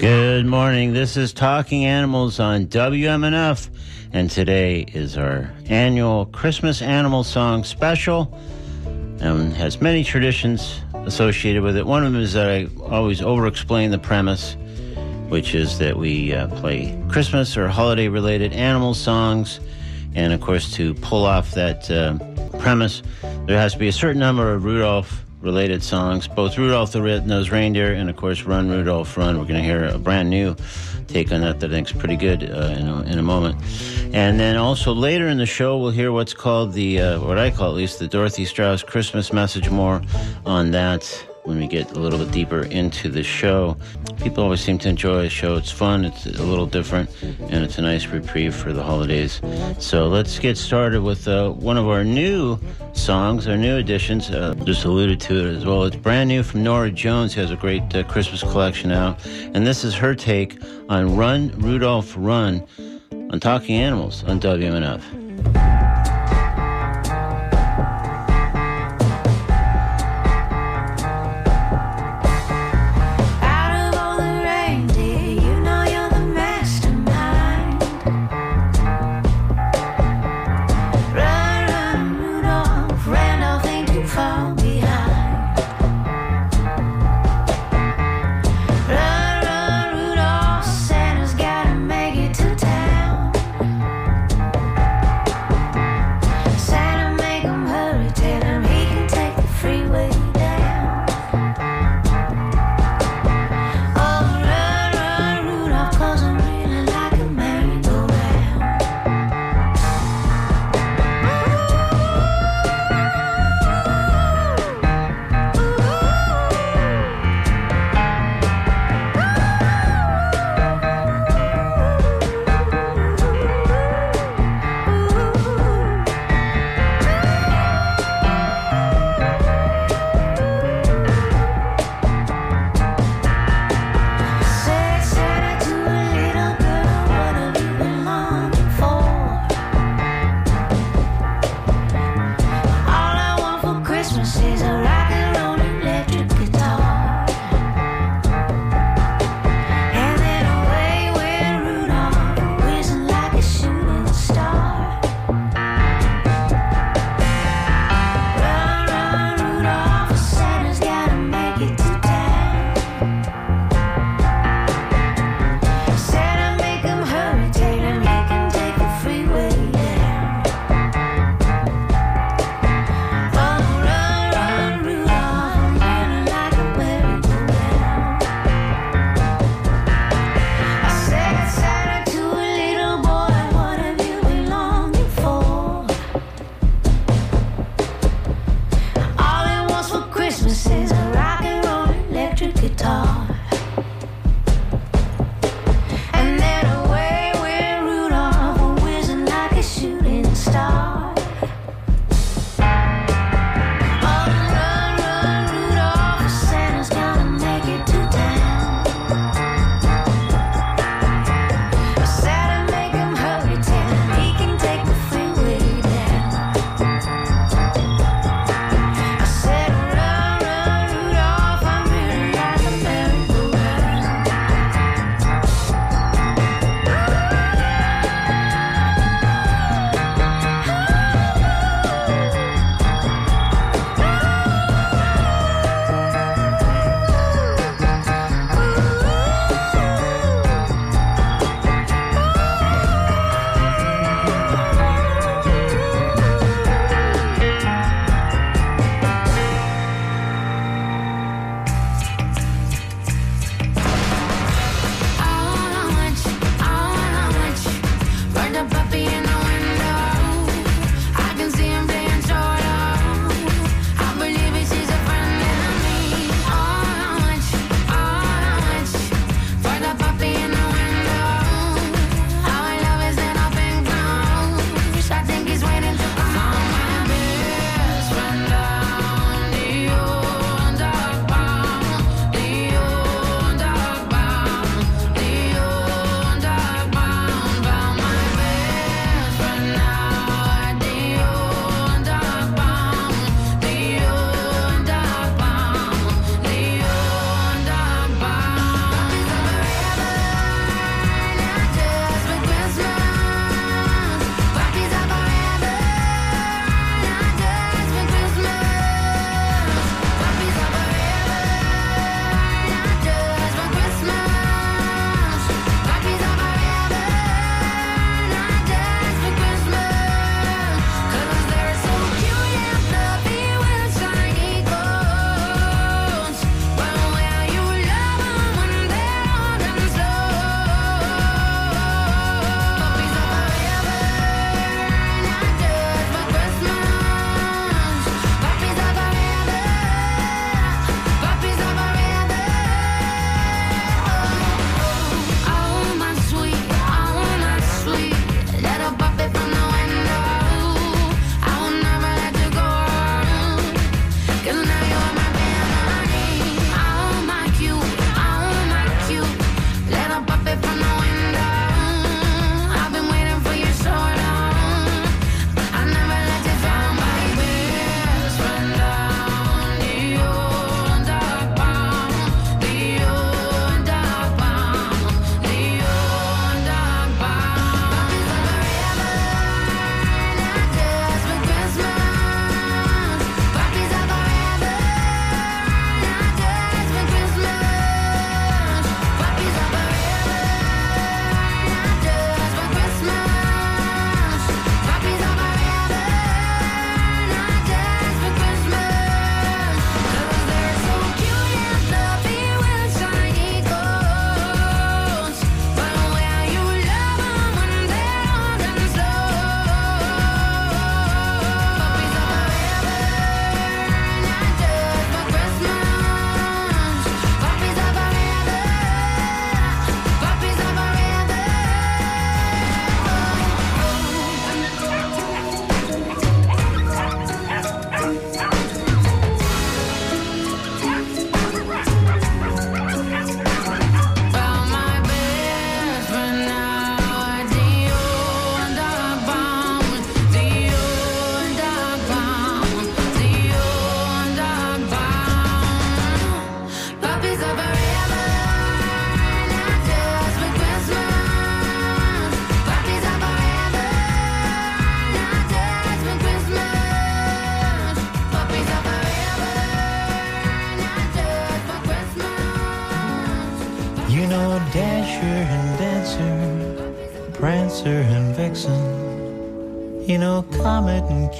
Good morning. This is Talking Animals on WMNF, and today is our annual Christmas Animal Song Special, and has many traditions associated with it. One of them is that I always over-explain the premise, which is that we uh, play Christmas or holiday-related animal songs, and of course, to pull off that uh, premise, there has to be a certain number of Rudolph related songs, both Rudolph the Red-Nosed Reindeer and, of course, Run, Rudolph, Run. We're going to hear a brand new take on that that I think is pretty good uh, in, a, in a moment. And then also later in the show, we'll hear what's called the, uh, what I call at least, the Dorothy Strauss Christmas message. More on that when we get a little bit deeper into the show. People always seem to enjoy the show. It's fun, it's a little different, and it's a nice reprieve for the holidays. So let's get started with uh, one of our new songs, our new additions. Uh, just alluded to it as well. It's brand new from Norah Jones, who has a great uh, Christmas collection out. And this is her take on Run, Rudolph, Run on Talking Animals on WMNF.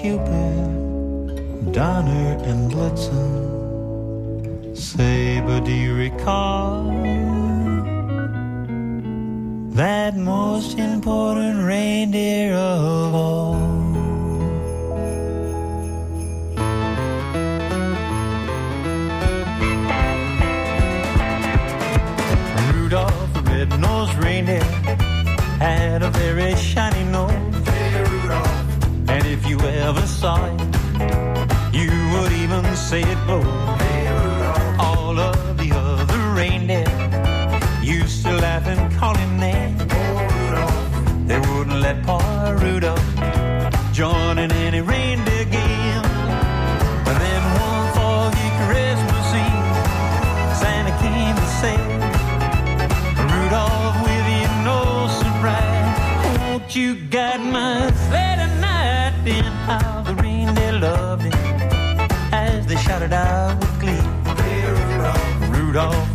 Cupid, Donner and Blitzen. Say, but do you recall that most important reindeer of all? Rudolph the red-nosed reindeer had a very shiny nose shouted out with glee. Rudolph.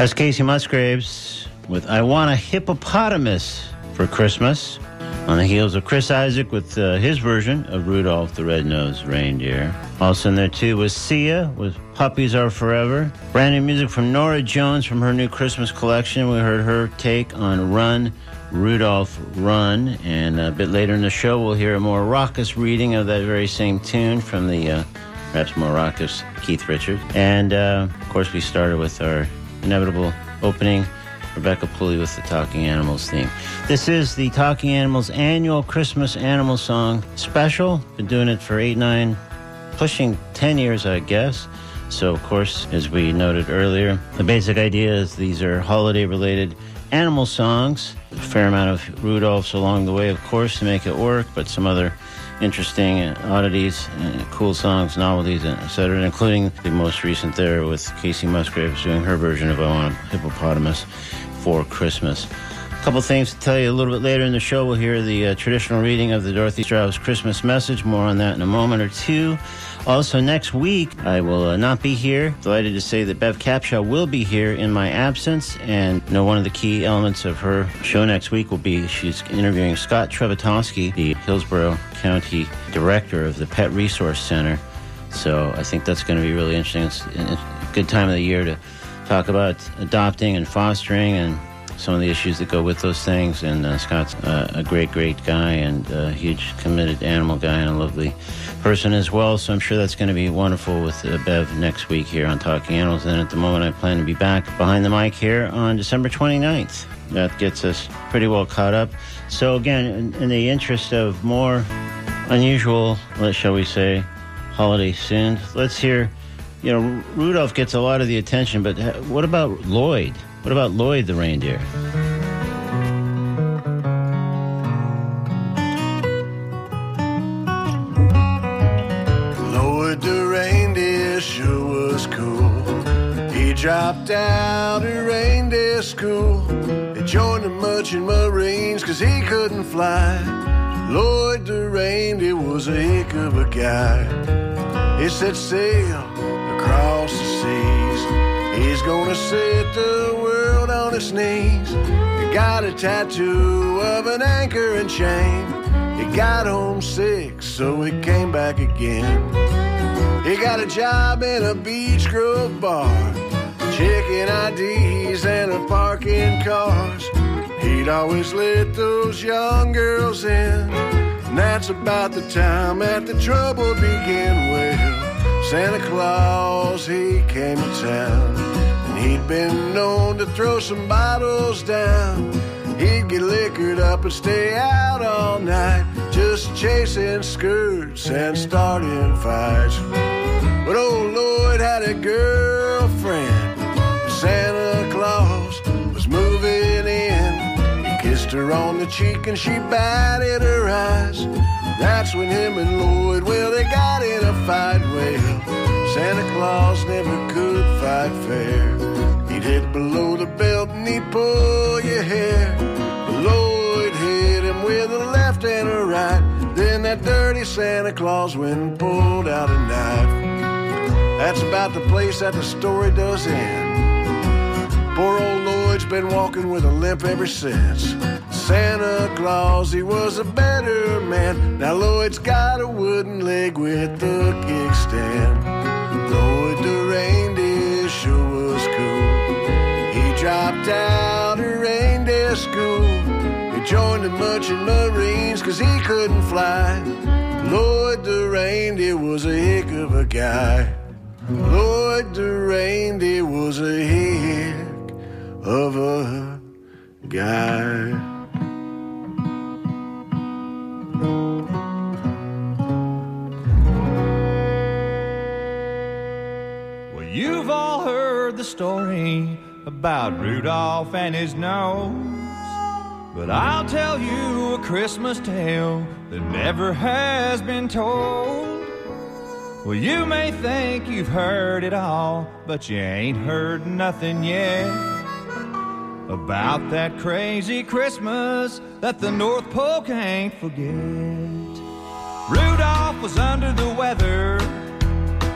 That's Kacey Musgraves with I Want a Hippopotamus for Christmas on the heels of Chris Isaak with uh, his version of Rudolph the Red-Nosed Reindeer. Also in there too was Sia with Puppies Are Forever. Brand new music from Norah Jones from her new Christmas collection. We heard her take on Run Rudolph Run, and a bit later in the show we'll hear a more raucous reading of that very same tune from the uh, perhaps more raucous Keith Richards. And uh, of course we started with our inevitable opening. Rebecca Pulley with the Talking Animals theme. This is the Talking Animals annual Christmas animal song special. Been doing it for eight, nine, pushing 10 years, I guess. So, of course, as we noted earlier, the basic idea is these are holiday related animal songs. A fair amount of Rudolphs along the way, of course, to make it work, but some other interesting oddities, uh, cool songs, novelties, etc., including the most recent there with Kacey Musgraves doing her version of I Want a Hippopotamus for Christmas. A couple things to tell you a little bit later in the show. We'll hear the uh, traditional reading of the Dorothy Strauss Christmas message. More on that in a moment or two. Also, next week, I will uh, not be here. Delighted to say that Bev Capshaw will be here in my absence. And you know, one of the key elements of her show next week will be she's interviewing Scott Trebatoski, the Hillsborough County Director of the Pet Resource Center. So I think that's going to be really interesting. It's a good time of the year to talk about adopting and fostering and some of the issues that go with those things. And uh, Scott's uh, a great, great guy and a huge committed animal guy and a lovely person as well. So I'm sure that's going to be wonderful with uh, Bev next week here on Talking Animals. And at the moment, I plan to be back behind the mic here on December 29th. That gets us pretty well caught up. So again, in, in the interest of more unusual, shall we say, holiday sins, let's hear. You know, Rudolph gets a lot of the attention, but what about Lloyd? What about Lloyd the reindeer? Lloyd the reindeer sure was cool. He dropped out of reindeer school. He joined the merchant marines cause he couldn't fly. Lloyd the reindeer was a heck of a guy. He set sail across the seas. He's gonna set the world on its knees. He got a tattoo of an anchor and chain. He got homesick, so he came back again. He got a job in a Beach Grove bar, checking IDs and a parking cars. He'd always let those young girls in. And that's about the time that the trouble began. Well, Santa Claus, he came to town. He'd been known to throw some bottles down. He'd get liquored up and stay out all night, just chasing skirts and starting fights. But old Lloyd had a girlfriend. Santa Claus was moving in. He kissed her on the cheek and she batted her eyes. That's when him and Lloyd, well, they got in a fight. Well, Santa Claus he'd pull your hair. Lloyd hit him with a left and a right. Then that dirty Santa Claus went and pulled out a knife. That's about the place that the story does end. Poor old Lloyd's been walking with a limp ever since. Santa Claus, he was a better man. Now Lloyd's got a wooden leg with a kickstand. Lloyd the out of reindeer school. He joined the merchant marines cause he couldn't fly. Lloyd the reindeer was a hick of a guy. Lloyd the reindeer was a hick of a guy. Well, you've all heard the story about Rudolph and his nose. But I'll tell you a Christmas tale that never has been told. Well, you may think you've heard it all, but you ain't heard nothing yet about that crazy Christmas that the North Pole can't forget. Rudolph was under the weather,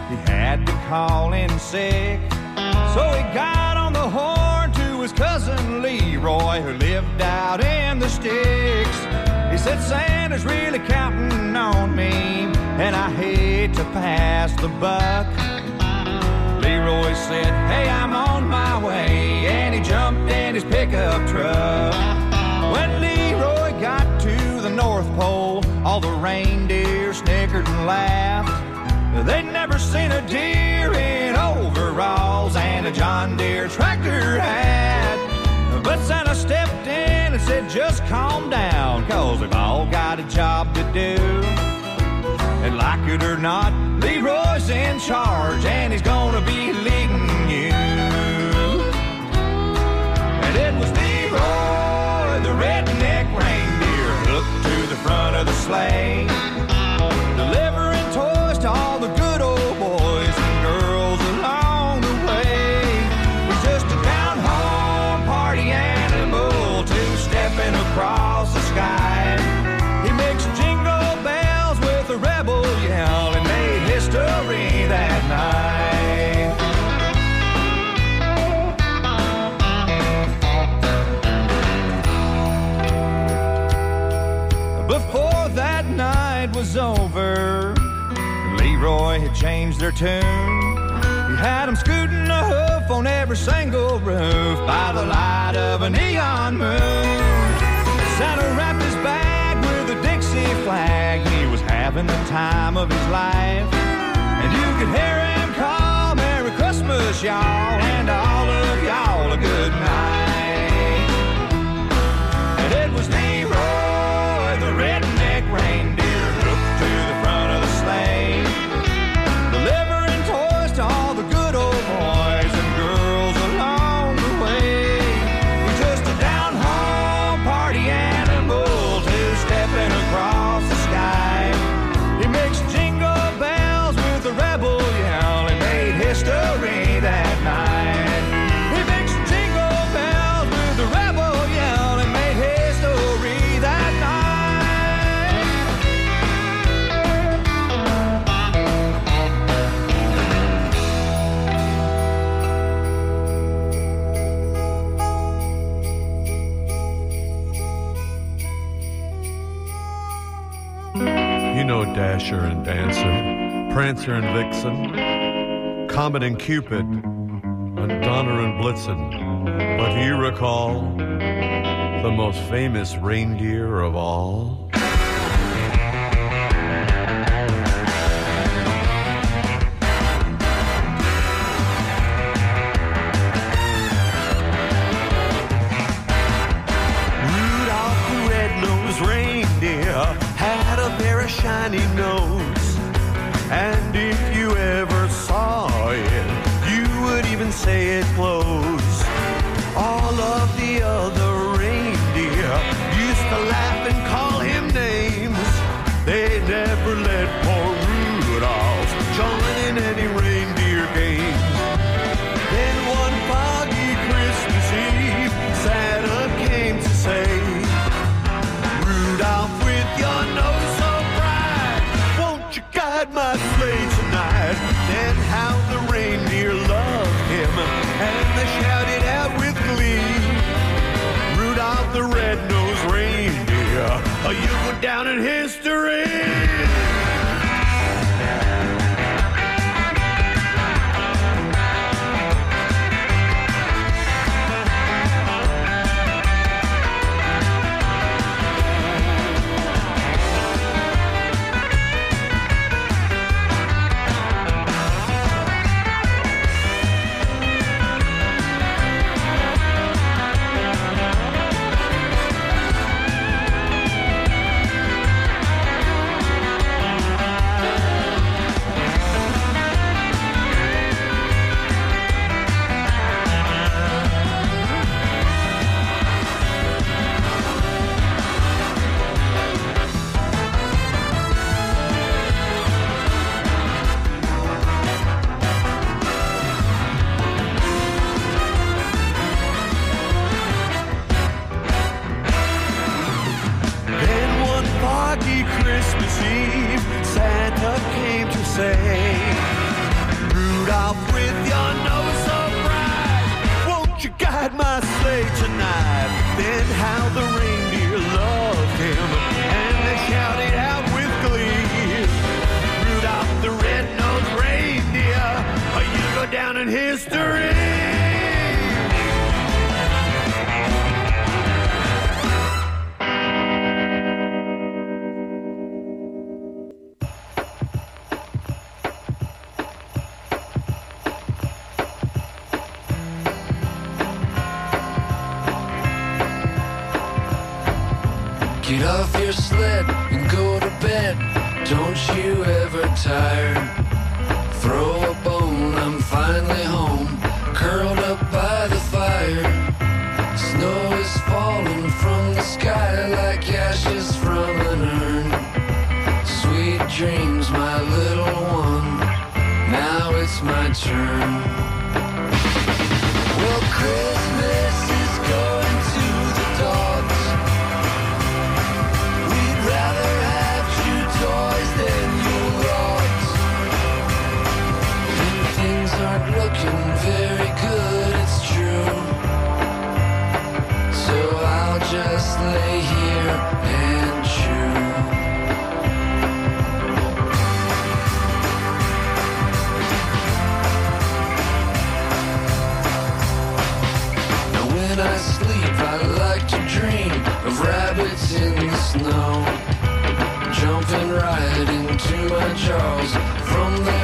he had to call in sick, so he got his cousin Leroy, who lived out in the sticks. He said, Santa's really counting on me, and I hate to pass the buck. Leroy said, Hey, I'm on my way, and he jumped in his pickup truck. When Leroy got to the North Pole, all the reindeer snickered and laughed. They'd never seen a deer in overalls and a John Deere tractor hat. But Santa stepped in and said, just calm down, cause we've all got a job to do. And like it or not, Leroy's in charge and he's gonna be leading you. And it was Leroy, the redneck reindeer, hooked to the front of the sleigh. Changed their tune. He had them scooting a hoof on every single roof by the light of a neon moon. Santa wrapped his bag with a Dixie flag. He was having the time of his life. And you could hear him call Merry Christmas, y'all, You know Dasher and Dancer, Prancer and Vixen, Comet and Cupid, and Donner and Blitzen. But do you recall the most famous reindeer of all? Guide my sleigh tonight? Then how the reindeer loved him, and they shouted out with glee, Rudolph the red-nosed reindeer, you go down in history. Ever jaws from their